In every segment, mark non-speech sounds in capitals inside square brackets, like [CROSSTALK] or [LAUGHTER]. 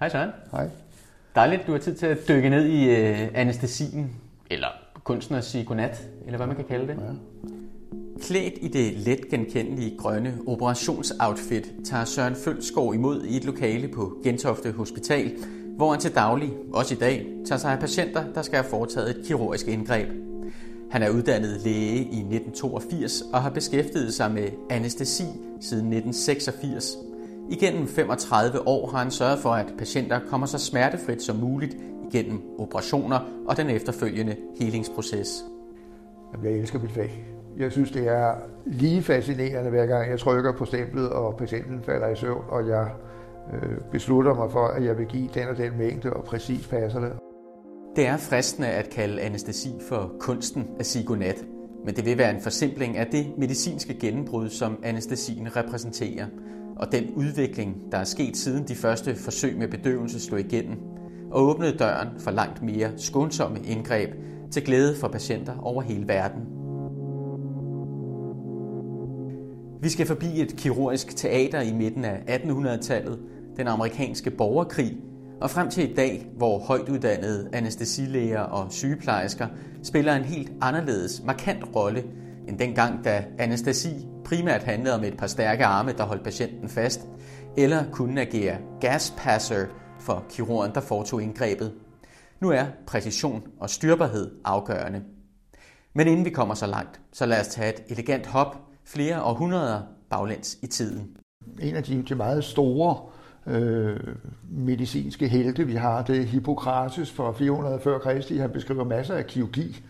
Hej Søren. Hej. Dejligt, du har tid til at dykke ned i øh, anestesien, eller kunsten at sige godnat, eller hvad man kan kalde det. Ja. Klædt i det let genkendelige grønne operationsoutfit tager Søren Følsgaard imod i et lokale på Gentofte Hospital, hvor han til daglig, også i dag, tager sig af patienter, der skal have foretaget et kirurgisk indgreb. Han er uddannet læge i 1982 og har beskæftiget sig med anestesi siden 1986. Igennem 35 år har han sørget for, at patienter kommer så smertefrit som muligt igennem operationer og den efterfølgende helingsproces. Jeg elsker mit fag. Jeg synes, det er lige fascinerende, hver gang jeg trykker på stemplet, og patienten falder i søvn, og jeg øh, beslutter mig for, at jeg vil give den og den mængde, og præcis passer det. Det er fristende at kalde anestesi for kunsten at sige godnat, men det vil være en forsimpling af det medicinske gennembrud, som anestesien repræsenterer, og den udvikling, der er sket siden de første forsøg med bedøvelse slog igennem, og åbnede døren for langt mere skånsomme indgreb til glæde for patienter over hele verden. Vi skal forbi et kirurgisk teater i midten af 1800-tallet, den amerikanske borgerkrig, og frem til i dag, hvor højtuddannede anestesilæger og sygeplejersker spiller en helt anderledes markant rolle end dengang, da anestesi primært handlede om et par stærke arme, der holdt patienten fast, eller kunne agere gaspasser for kirurgen, der foretog indgrebet. Nu er præcision og styrbarhed afgørende. Men inden vi kommer så langt, så lad os tage et elegant hop flere århundreder baglæns i tiden. En af de, de meget store øh, medicinske helte, vi har, det er Hippokrates fra 400 før Kristi. Han beskriver masser af kirurgi,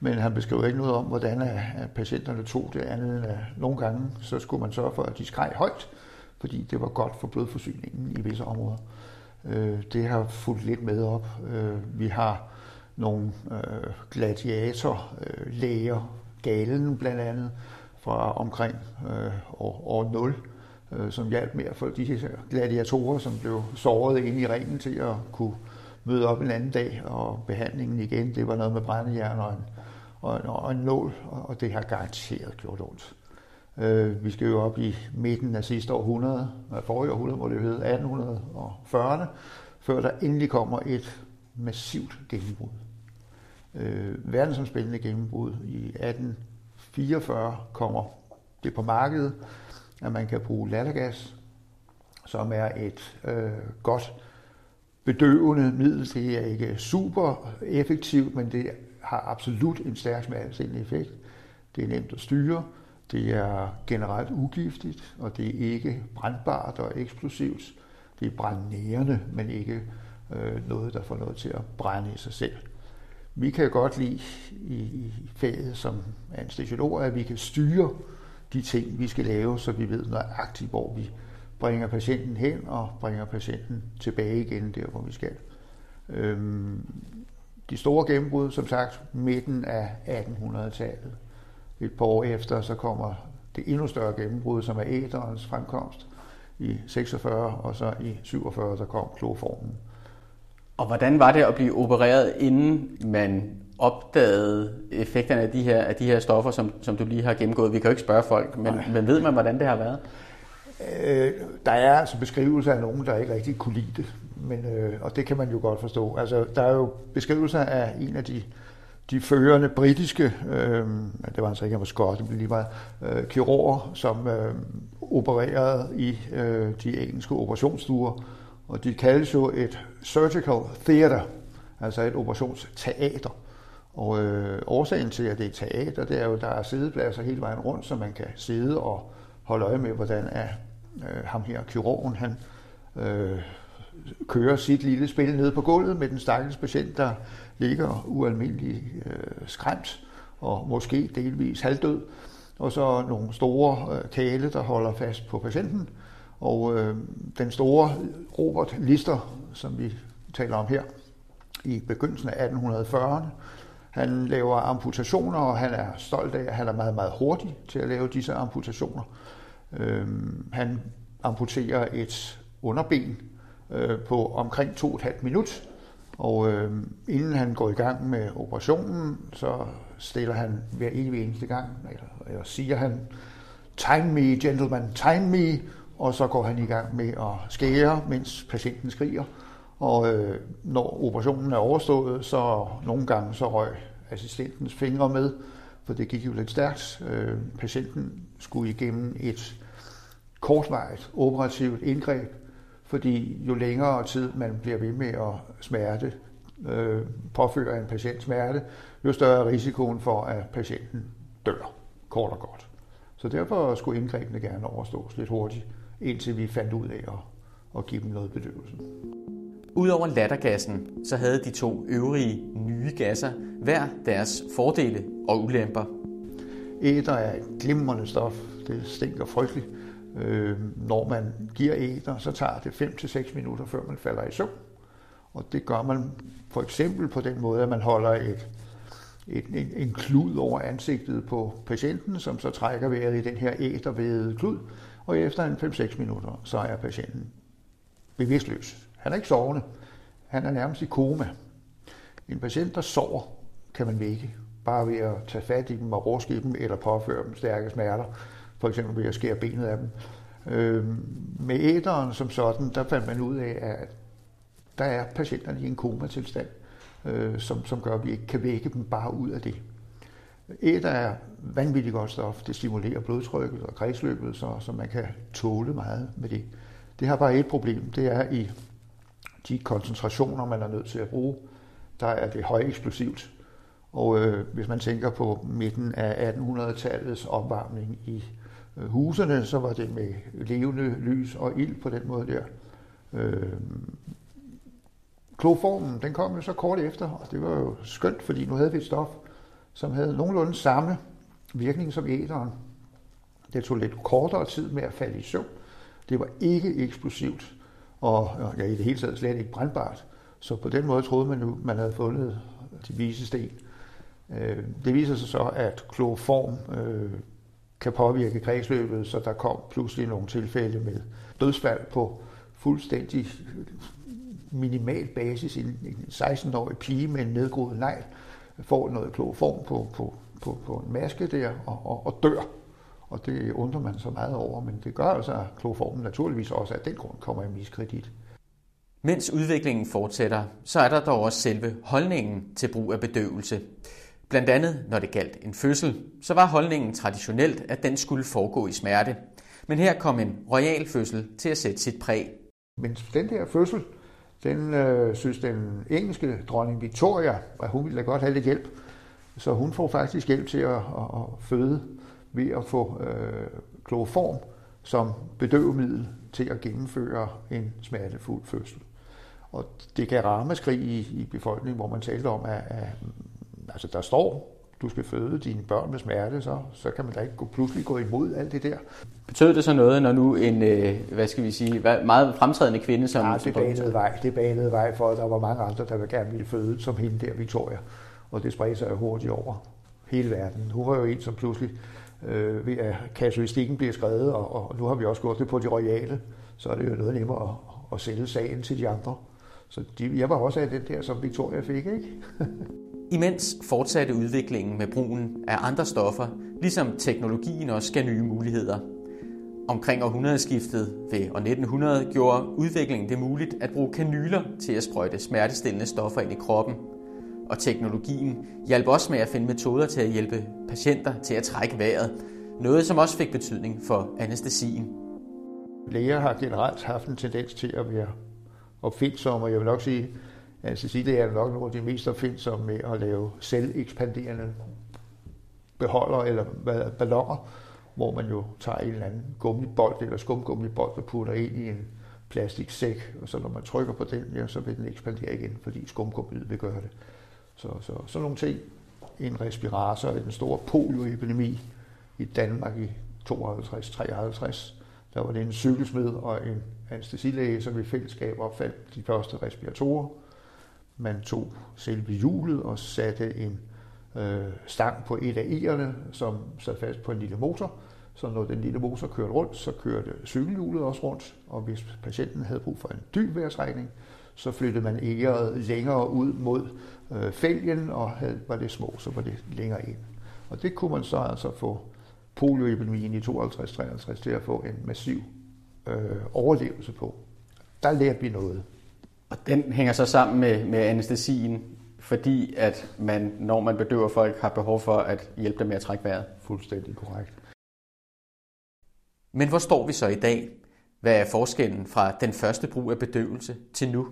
men han beskrev ikke noget om, hvordan at patienterne tog det andet end at nogle gange, så skulle man sørge for, at de skreg højt, fordi det var godt for blodforsyningen i visse områder. Øh, det har fulgt lidt med op. Øh, vi har nogle øh, gladiatorlæger, øh, Galen blandt andet, fra omkring øh, år, år 0, øh, som hjalp med at få de her gladiatorer, som blev såret ind i ringen til at kunne møde op en anden dag, og behandlingen igen, det var noget med brændejern og en, og, og en nål, og det har garanteret gjort ondt. Øh, vi skal jo op i midten af sidste århundrede, af forrige århundrede må det hedde, 1840'erne, før der endelig kommer et massivt gennembrud. Øh, verdensomspændende gennembrud i 1844 kommer det på markedet, at man kan bruge lattergas, som er et øh, godt bedøvende middel. Det er ikke super effektivt, men det har absolut en stærk smertestillende effekt. Det er nemt at styre. Det er generelt ugiftigt, og det er ikke brandbart og eksplosivt. Det er brændnærende, men ikke øh, noget, der får noget til at brænde i sig selv. Vi kan godt lide i, i faget som anestesiologer, at vi kan styre de ting, vi skal lave, så vi ved nøjagtigt, hvor vi bringer patienten hen og bringer patienten tilbage igen der, hvor vi skal. Øhm, de store gennembrud, som sagt, midten af 1800-tallet. Et par år efter, så kommer det endnu større gennembrud, som er æderens fremkomst i 46, og så i 47, der kom kloformen. Og hvordan var det at blive opereret, inden man opdagede effekterne af de her, af de her stoffer, som, som du lige har gennemgået? Vi kan jo ikke spørge folk, men, men ved man, hvordan det har været? Øh, der er altså beskrivelser af nogen, der ikke rigtig kunne lide det, men, øh, og det kan man jo godt forstå. Altså, der er jo beskrivelser af en af de, de førende britiske, øh, det var altså ikke, han var skot, det blev lige meget, øh, kirurger, som øh, opererede i øh, de engelske operationsstuer, og de kaldes jo et surgical theater, altså et operationsteater. Og øh, årsagen til, at det er et teater, det er jo, at der er sædepladser hele vejen rundt, så man kan sidde og holde øje med, hvordan er øh, ham her, kirurgen, han øh, kører sit lille spil ned på gulvet med den stakkels patient, der ligger ualmindelig øh, skræmt og måske delvis halvdød. Og så nogle store øh, kæle, der holder fast på patienten. Og øh, den store Robert Lister, som vi taler om her, i begyndelsen af 1840'erne, han laver amputationer, og han er stolt af, at han er meget, meget hurtig til at lave disse amputationer. Øh, han amputerer et underben øh, på omkring to og et halvt minut, og øh, inden han går i gang med operationen, så stiller han hver evig eneste gang, eller, eller siger han, time me, gentlemen, time me, og så går han i gang med at skære, mens patienten skriger, Og øh, når operationen er overstået, så nogle gange så røg assistentens fingre med, for det gik jo lidt stærkt. Øh, patienten skulle igennem et kortvarigt operativt indgreb, fordi jo længere tid man bliver ved med at smerte, øh, påføre en patient smerte, jo større er risikoen for, at patienten dør, kort og godt. Så derfor skulle indgrebene gerne overstås lidt hurtigt, indtil vi fandt ud af at, at give dem noget bedøvelse. Udover lattergassen, så havde de to øvrige nye gasser hver deres fordele og ulemper. Æder er et glimrende stof. Det stinker frygteligt. Øh, når man giver æder, så tager det 5-6 minutter, før man falder i søvn. Og det gør man for eksempel på den måde, at man holder et, et, en, en klud over ansigtet på patienten, som så trækker vejret i den her ædervædede klud. Og efter en 5-6 minutter, så er patienten bevidstløs. Han er ikke sovende. Han er nærmest i koma. En patient, der sover, kan man vække, bare ved at tage fat i dem og ruske dem, eller påføre dem stærke smerter, for eksempel ved at skære benet af dem. Øh, med æderen som sådan, der fandt man ud af, at der er patienterne i en komatilstand, øh, som, som gør, at vi ikke kan vække dem bare ud af det. Æder er vanvittigt godt stof. Det stimulerer blodtrykket og kredsløbet, så, så man kan tåle meget med det. Det har bare et problem. Det er i de koncentrationer, man er nødt til at bruge, der er det højeksplosivt. Og øh, hvis man tænker på midten af 1800-tallets opvarmning i øh, husene, så var det med levende lys og ild på den måde der. Øh, kloformen, den kom jo så kort efter, og det var jo skønt, fordi nu havde vi et stof, som havde nogenlunde samme virkning som æderen. Det tog lidt kortere tid med at falde i søvn. Det var ikke eksplosivt, og ja, i det hele taget slet ikke brandbart. Så på den måde troede man jo, man havde fundet de vise sten. Øh, det viser sig så, at kloroform øh, kan påvirke kredsløbet, så der kom pludselig nogle tilfælde med dødsfald på fuldstændig minimal basis. En 16-årig pige med en nedgroet negl får noget kloroform på, på, på, på en maske der og, og, og dør. Og det undrer man så meget over, men det gør altså, at kloroformen naturligvis også af den grund kommer i miskredit. Mens udviklingen fortsætter, så er der dog også selve holdningen til brug af bedøvelse. Blandt andet, når det galt en fødsel, så var holdningen traditionelt, at den skulle foregå i smerte. Men her kom en royal fødsel til at sætte sit præg. Men den der fødsel, den øh, synes den engelske dronning Victoria, at hun ville da godt have lidt hjælp. Så hun får faktisk hjælp til at, at, at føde ved at få øh, kloroform som bedøvemiddel til at gennemføre en smertefuld fødsel. Og det kan ramaskrig i, i befolkningen, hvor man talte om, at, at altså der står, du skal føde dine børn med smerte, så, så kan man da ikke gå, pludselig gå imod alt det der. Betød det så noget, når nu en, øh, hvad skal vi sige, meget fremtrædende kvinde som... Ja, det banede vej, det banede vej for, at der var mange andre, der gerne ville føde som hende der, Victoria. Og det spredte sig hurtigt over hele verden. Hun var jo en, som pludselig øh, ved at kasuistikken bliver skrevet, og, og nu har vi også gjort det på de royale, så er det jo noget nemmere at, at sælge sagen til de andre. Så de, jeg var også af den der, som Victoria fik, ikke? [LAUGHS] Imens fortsatte udviklingen med brugen af andre stoffer, ligesom teknologien også gav nye muligheder. Omkring århundredeskiftet ved år 1900 gjorde udviklingen det muligt at bruge kanyler til at sprøjte smertestillende stoffer ind i kroppen. Og teknologien hjalp også med at finde metoder til at hjælpe patienter til at trække vejret, noget som også fik betydning for anestesien. Læger har generelt haft en tendens til at være opfindsomme, og jeg vil nok sige, at Cecilia er nok nogle af de mest opfindsomme med at lave selvekspanderende beholder eller balloner, hvor man jo tager en eller anden gummibold eller skumgummibold og putter ind i en plastiksæk, og så når man trykker på den, ja, så vil den ekspandere igen, fordi skumgummiet vil gøre det. Så, så sådan nogle ting. En respirator i den store polioepidemi i Danmark i 52-53, der var det en cykelsmed og en anestesilæge, som i fællesskab opfandt de første respiratorer. Man tog selve hjulet og satte en øh, stang på et af ærerne, som sad fast på en lille motor. Så når den lille motor kørte rundt, så kørte cykelhjulet også rundt. Og hvis patienten havde brug for en dyb vejrtrækning, så flyttede man æret længere ud mod øh, fælgen, og havde, var det små, så var det længere ind. Og det kunne man så altså få polioepidemien i 52-53 til at få en massiv øh, overlevelse på. Der lærte vi noget. Og den hænger så sammen med, med anestesien, fordi at man, når man bedøver folk, har behov for at hjælpe dem med at trække vejret. Fuldstændig korrekt. Men hvor står vi så i dag? Hvad er forskellen fra den første brug af bedøvelse til nu?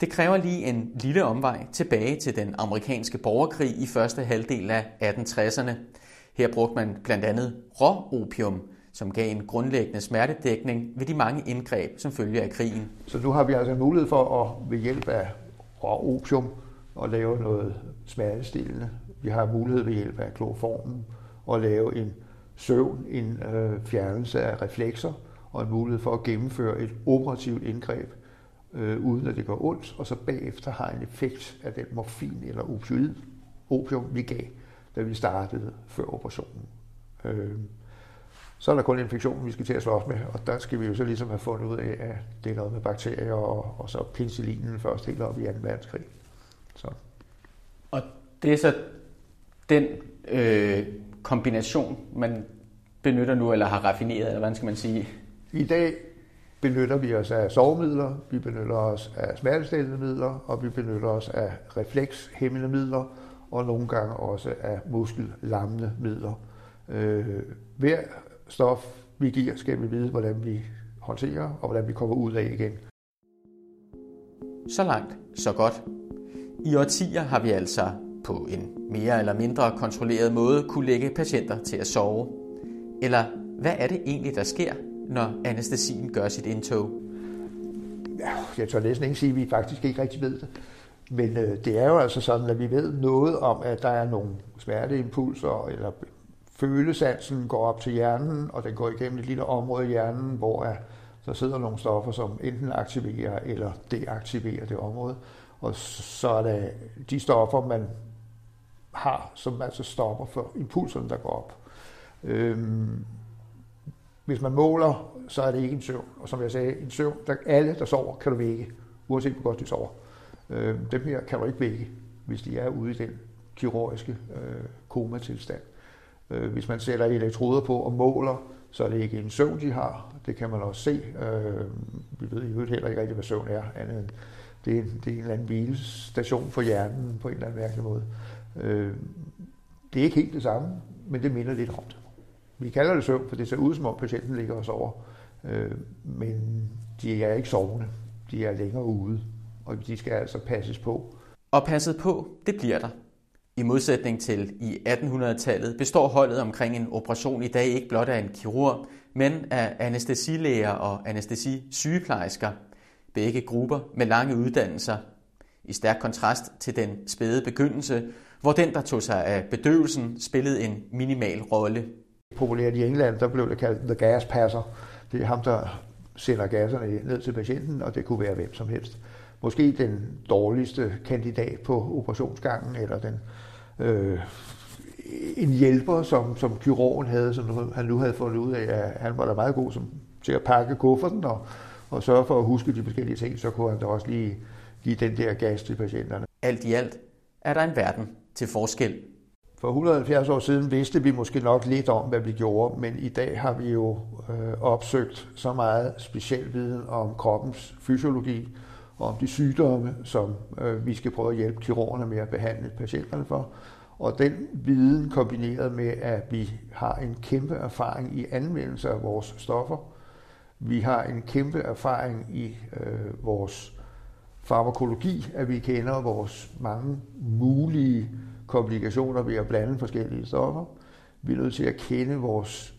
Det kræver lige en lille omvej tilbage til den amerikanske borgerkrig i første halvdel af 1860'erne. Her brugte man blandt andet råopium, som gav en grundlæggende smertedækning ved de mange indgreb, som følger af krigen. Så nu har vi altså en mulighed for at ved hjælp af råopium at lave noget smertestillende. Vi har mulighed ved hjælp af kloroformen at lave en søvn, en øh, fjernelse af reflekser og en mulighed for at gennemføre et operativt indgreb, øh, uden at det gør ondt, og så bagefter har en effekt af den morfin eller opioid, opium, vi gav, da vi startede før operationen. Øh, så er der kun infektionen, vi skal til at slås med, og der skal vi jo så ligesom have fundet ud af, at det er noget med bakterier, og, og så penicillinen først helt op i 2. verdenskrig. Så. Og det er så den øh, kombination, man benytter nu, eller har raffineret, eller hvad skal man sige? I dag benytter vi os af sovemidler, vi benytter os af smertestillende midler, og vi benytter os af reflekshæmmende midler, og nogle gange også af muskellammende midler. Øh, hver stof, vi giver, skal vi vide, hvordan vi håndterer, og hvordan vi kommer ud af igen. Så langt, så godt. I årtier har vi altså på en mere eller mindre kontrolleret måde kunne lægge patienter til at sove. Eller hvad er det egentlig, der sker, når anestesien gør sit indtog? Ja, jeg tør næsten ikke sige, at vi faktisk ikke rigtig ved det. Men øh, det er jo altså sådan, at vi ved noget om, at der er nogle smerteimpulser, eller følesansen går op til hjernen, og den går igennem et lille område i hjernen, hvor er, der sidder nogle stoffer, som enten aktiverer eller deaktiverer det område. Og så er det de stoffer, man har, som altså stopper for impulserne, der går op. Øhm, hvis man måler, så er det ikke en søvn. Og som jeg sagde, en søvn, der alle, der sover, kan du vække, uanset hvor godt de sover. Øh, dem her kan du ikke vække, hvis de er ude i den kirurgiske øh, komatilstand. Øh, hvis man sætter elektroder på og måler, så er det ikke en søvn, de har. Det kan man også se. Øh, vi ved i øvrigt heller ikke rigtig, hvad søvn er, andet end det er, en, det er en eller anden hvilestation for hjernen på en eller anden mærkelig måde. Øh, det er ikke helt det samme, men det minder lidt om det. Vi kalder det søvn, for det ser ud som om patienten ligger og sover. Øh, men de er ikke sovende. De er længere ude, og de skal altså passes på. Og passet på, det bliver der. I modsætning til i 1800-tallet består holdet omkring en operation i dag ikke blot af en kirurg, men af anestesilæger og anestesisygeplejersker. Begge grupper med lange uddannelser. I stærk kontrast til den spæde begyndelse, hvor den, der tog sig af bedøvelsen, spillede en minimal rolle. Populært i England, der blev det kaldt the gas passer. Det er ham, der sender gasserne ned til patienten, og det kunne være hvem som helst. Måske den dårligste kandidat på operationsgangen, eller den øh, en hjælper, som, som kirurgen havde, som han nu havde fundet ud af, at han var da meget god som, til at pakke kufferten og, og sørge for at huske de forskellige ting, så kunne han da også lige give den der gas til patienterne. Alt i alt er der en verden til forskel. For 170 år siden vidste vi måske nok lidt om, hvad vi gjorde, men i dag har vi jo øh, opsøgt så meget speciel viden om kroppens fysiologi og om de sygdomme, som øh, vi skal prøve at hjælpe kirurgerne med at behandle patienterne for. Og den viden kombineret med, at vi har en kæmpe erfaring i anvendelse af vores stoffer, vi har en kæmpe erfaring i øh, vores farmakologi, at vi kender vores mange mulige komplikationer ved at blande forskellige stoffer. Vi er nødt til at kende vores,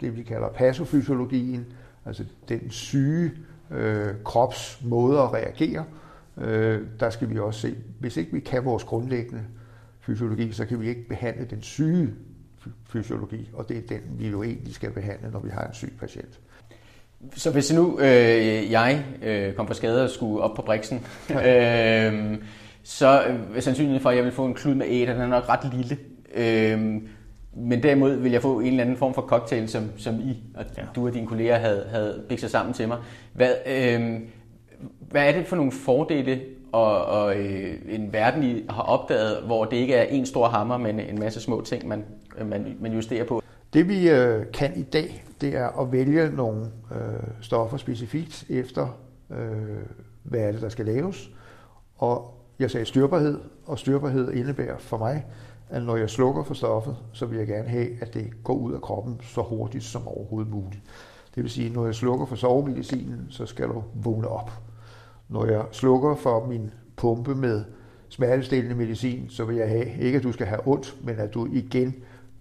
det vi kalder pasofysiologien, altså den syge øh, krops måde at reagere. Øh, der skal vi også se, hvis ikke vi kan vores grundlæggende fysiologi, så kan vi ikke behandle den syge fysiologi, og det er den, vi jo egentlig skal behandle, når vi har en syg patient. Så hvis nu øh, jeg øh, kom på skade og skulle op på briksen, [LAUGHS] øh, så er sandsynligheden for, at jeg vil få en klud med æder, den er nok ret lille. Øh, men derimod vil jeg få en eller anden form for cocktail, som, som I og ja. du og dine kolleger havde, havde bikset sammen til mig. Hvad, øh, hvad er det for nogle fordele og, og øh, en verden, I har opdaget, hvor det ikke er en stor hammer, men en masse små ting, man, man, man justerer på? Det vi øh, kan i dag, det er at vælge nogle øh, stoffer specifikt efter, øh, hvad er det, der skal laves. Og jeg sagde styrbarhed, og styrbarhed indebærer for mig, at når jeg slukker for stoffet, så vil jeg gerne have, at det går ud af kroppen så hurtigt som overhovedet muligt. Det vil sige, at når jeg slukker for sovemedicinen, så skal du vågne op. Når jeg slukker for min pumpe med smertestillende medicin, så vil jeg have, ikke at du skal have ondt, men at du igen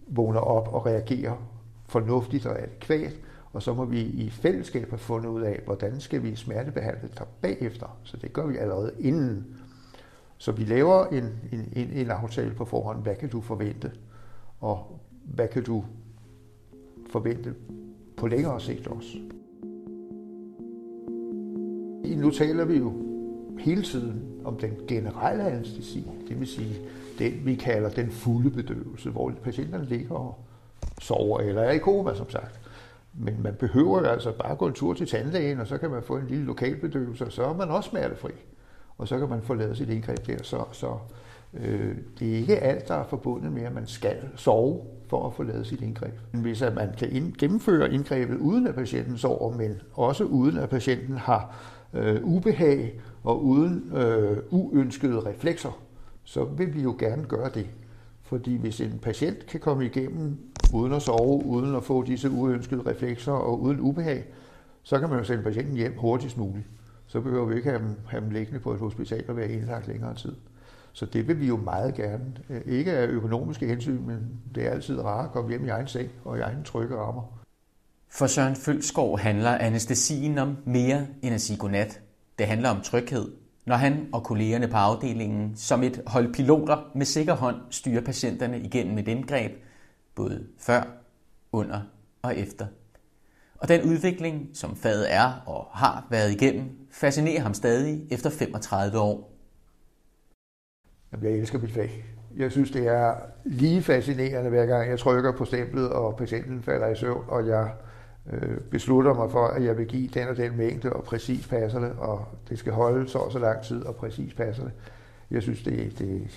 vågner op og reagerer fornuftigt og adekvat, og så må vi i fællesskab have fundet ud af, hvordan skal vi smertebehandle dig bagefter. Så det gør vi allerede inden. Så vi laver en, en, en, en aftale på forhånd. Hvad kan du forvente? Og hvad kan du forvente på længere sigt også? Nu taler vi jo hele tiden om den generelle anestesi, det vil sige den, vi kalder den fulde bedøvelse, hvor patienterne ligger og sover eller er i koma, som sagt. Men man behøver altså bare gå en tur til tandlægen, og så kan man få en lille lokalbedøvelse, og så er man også smertefri. Og så kan man få lavet sit indgreb der. Så, så øh, det er ikke alt, der er forbundet med, at man skal sove for at få lavet sit indgreb. Hvis at man kan ind, gennemføre indgrebet uden at patienten sover, men også uden at patienten har øh, ubehag og uden øh, uønskede reflekser, så vil vi jo gerne gøre det. Fordi hvis en patient kan komme igennem uden at sove, uden at få disse uønskede reflekser og uden ubehag, så kan man jo sende patienten hjem hurtigst muligt. Så behøver vi ikke have dem, have dem liggende på et hospital og være indlagt længere tid. Så det vil vi jo meget gerne. Øh, ikke af økonomiske hensyn, men det er altid rart at komme hjem i egen seng og i egen trygge rammer. For Søren Følskov handler anestesien om mere end at sige godnat. Det handler om tryghed, når han og kollegerne på afdelingen som et hold piloter med sikker hånd styrer patienterne igennem et indgreb, både før, under og efter. Og den udvikling, som faget er og har været igennem, fascinerer ham stadig efter 35 år. Jeg elsker mit fag. Jeg synes, det er lige fascinerende, hver gang jeg trykker på stemplet, og patienten falder i søvn, og jeg øh, beslutter mig for, at jeg vil give den og den mængde, og præcis passer det, og det skal holde så og så lang tid, og præcis passer det. Jeg synes, det, det,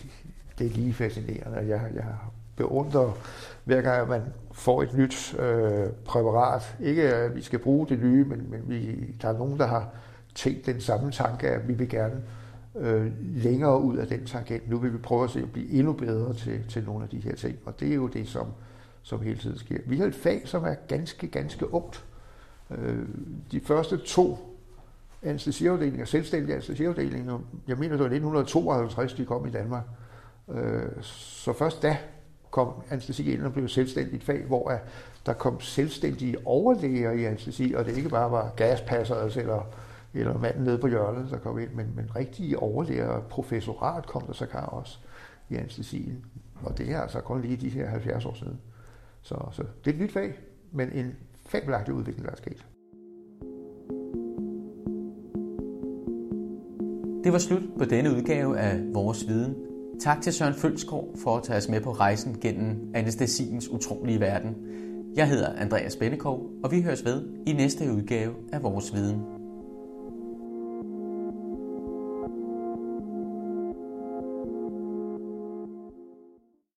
det er lige fascinerende. Jeg, jeg beundrer hver gang man får et nyt øh, præparat. Ikke at vi skal bruge det nye, men, men vi, der er nogen, der har tænkt den samme tanke, at vi vil gerne øh, længere ud af den tangent. Nu vil vi prøve at se at blive endnu bedre til, til nogle af de her ting, og det er jo det, som, som hele tiden sker. Vi har et fag, som er ganske, ganske ungt. Øh, de første to anestesiafdelinger, selvstændige anestesiafdelinger, jeg mener, det var 1952, de kom i Danmark. Øh, så først da kom anestesi ind og blev selvstændigt fag, hvor der kom selvstændige overlæger i anestesi, og det ikke bare var gaspasser eller, eller manden nede på hjørnet, der kom ind, men, men rigtige overlæger, professorat kom der sågar også i anestesien. Og det er altså kun lige de her 70 år siden. Så, så det er et nyt fag, men en fabelagtig udvikling, der er sket. Det var slut på denne udgave af Vores Viden. Tak til Søren Følskov for at tage os med på rejsen gennem anestesiens utrolige verden. Jeg hedder Andreas Bennekov, og vi høres ved i næste udgave af Vores Viden.